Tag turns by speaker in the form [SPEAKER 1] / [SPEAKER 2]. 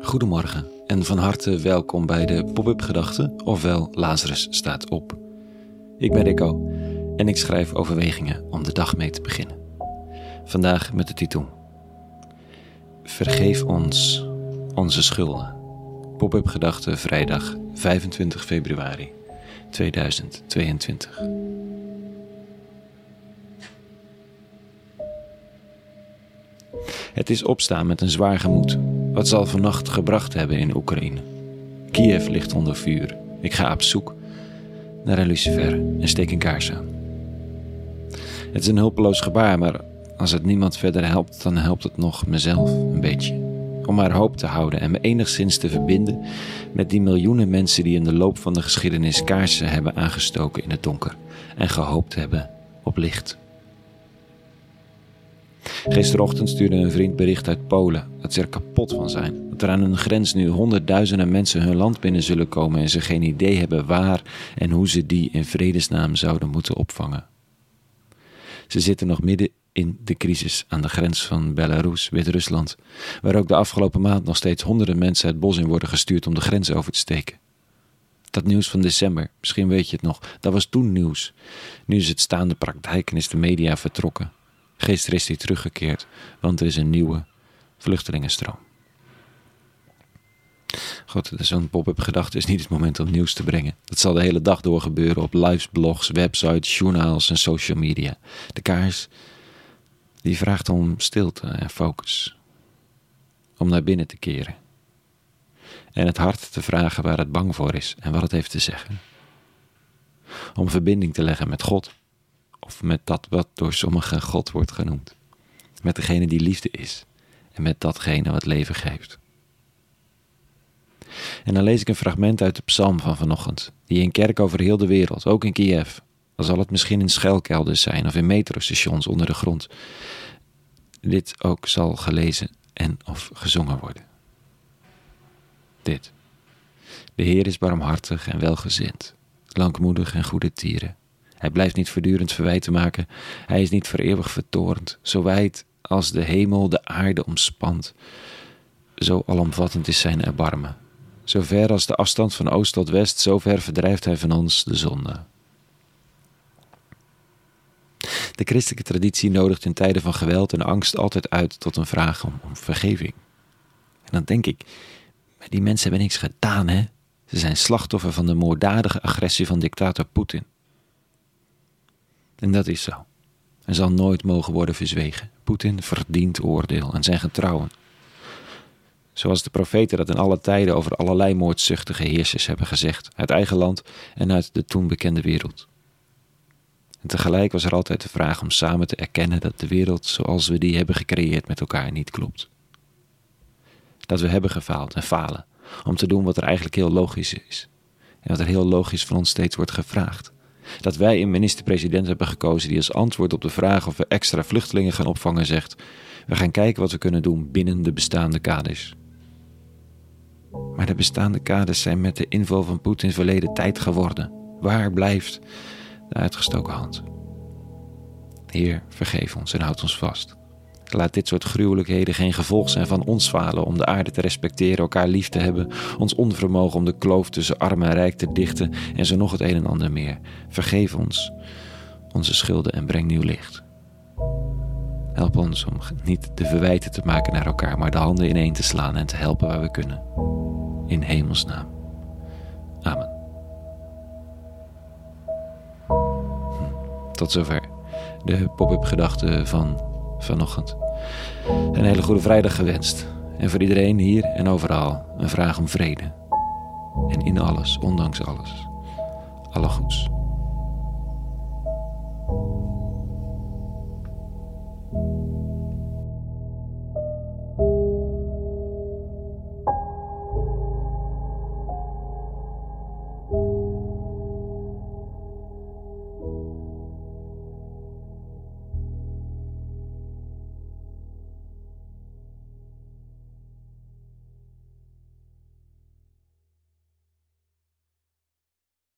[SPEAKER 1] Goedemorgen en van harte welkom bij de Pop-up Gedachten, ofwel Lazarus staat op. Ik ben Rico en ik schrijf overwegingen om de dag mee te beginnen. Vandaag met de titel Vergeef ons onze schulden. Pop-up Gedachten vrijdag 25 februari 2022. Het is opstaan met een zwaar gemoed. Wat zal vannacht gebracht hebben in Oekraïne? Kiev ligt onder vuur. Ik ga op zoek naar een lucifer en steek een kaars aan. Het is een hulpeloos gebaar, maar als het niemand verder helpt, dan helpt het nog mezelf een beetje. Om maar hoop te houden en me enigszins te verbinden met die miljoenen mensen die in de loop van de geschiedenis kaarsen hebben aangestoken in het donker en gehoopt hebben op licht. Gisterochtend stuurde een vriend bericht uit Polen dat ze er kapot van zijn. Dat er aan hun grens nu honderdduizenden mensen hun land binnen zullen komen en ze geen idee hebben waar en hoe ze die in vredesnaam zouden moeten opvangen. Ze zitten nog midden in de crisis aan de grens van Belarus, Wit-Rusland, waar ook de afgelopen maand nog steeds honderden mensen het bos in worden gestuurd om de grens over te steken. Dat nieuws van december, misschien weet je het nog, dat was toen nieuws. Nu is het staande praktijk en is de media vertrokken. Gisteren is hij teruggekeerd, want er is een nieuwe vluchtelingenstroom. God, zo'n pop-up gedachte is niet het moment om nieuws te brengen. Dat zal de hele dag door gebeuren op lives, blogs, websites, journaals en social media. De kaars, die vraagt om stilte en focus. Om naar binnen te keren. En het hart te vragen waar het bang voor is en wat het heeft te zeggen. Om verbinding te leggen met God of met dat wat door sommigen God wordt genoemd. Met degene die liefde is en met datgene wat leven geeft. En dan lees ik een fragment uit de psalm van vanochtend, die in kerk over heel de wereld, ook in Kiev, dan zal het misschien in schuilkelders zijn of in metrostations onder de grond, dit ook zal gelezen en of gezongen worden. Dit. De Heer is barmhartig en welgezind, langmoedig en goede tieren. Hij blijft niet voortdurend verwijten maken. Hij is niet voor eeuwig vertorend. Zo wijd als de hemel de aarde omspant. Zo alomvattend is zijn erbarmen. Zo ver als de afstand van oost tot west, zo ver verdrijft hij van ons de zonde. De christelijke traditie nodigt in tijden van geweld en angst altijd uit tot een vraag om, vergeving. En dan denk ik, die mensen hebben niks gedaan, hè? Ze zijn slachtoffer van de moorddadige agressie van dictator Poetin. En dat is zo. En zal nooit mogen worden verzwegen. Poetin verdient oordeel en zijn getrouwen. Zoals de profeten dat in alle tijden over allerlei moordzuchtige heersers hebben gezegd, uit eigen land en uit de toen bekende wereld. En tegelijk was er altijd de vraag om samen te erkennen dat de wereld zoals we die hebben gecreëerd met elkaar niet klopt. Dat we hebben gefaald en falen om te doen wat er eigenlijk heel logisch is. En wat er heel logisch van ons steeds wordt gevraagd. Dat wij een minister-president hebben gekozen die als antwoord op de vraag of we extra vluchtelingen gaan opvangen zegt: We gaan kijken wat we kunnen doen binnen de bestaande kaders. Maar de bestaande kaders zijn met de inval van Poetin verleden tijd geworden. Waar blijft de uitgestoken hand? Heer, vergeef ons en houd ons vast. Laat dit soort gruwelijkheden geen gevolg zijn van ons falen om de aarde te respecteren, elkaar lief te hebben, ons onvermogen om de kloof tussen arm en rijk te dichten en zo nog het een en ander meer. Vergeef ons onze schulden en breng nieuw licht. Help ons om niet de verwijten te maken naar elkaar, maar de handen ineen te slaan en te helpen waar we kunnen. In hemelsnaam. Amen. Hm. Tot zover de pop-up gedachten van vanochtend. Een hele goede vrijdag gewenst. En voor iedereen hier en overal een vraag om vrede. En in alles, ondanks alles, alle goeds.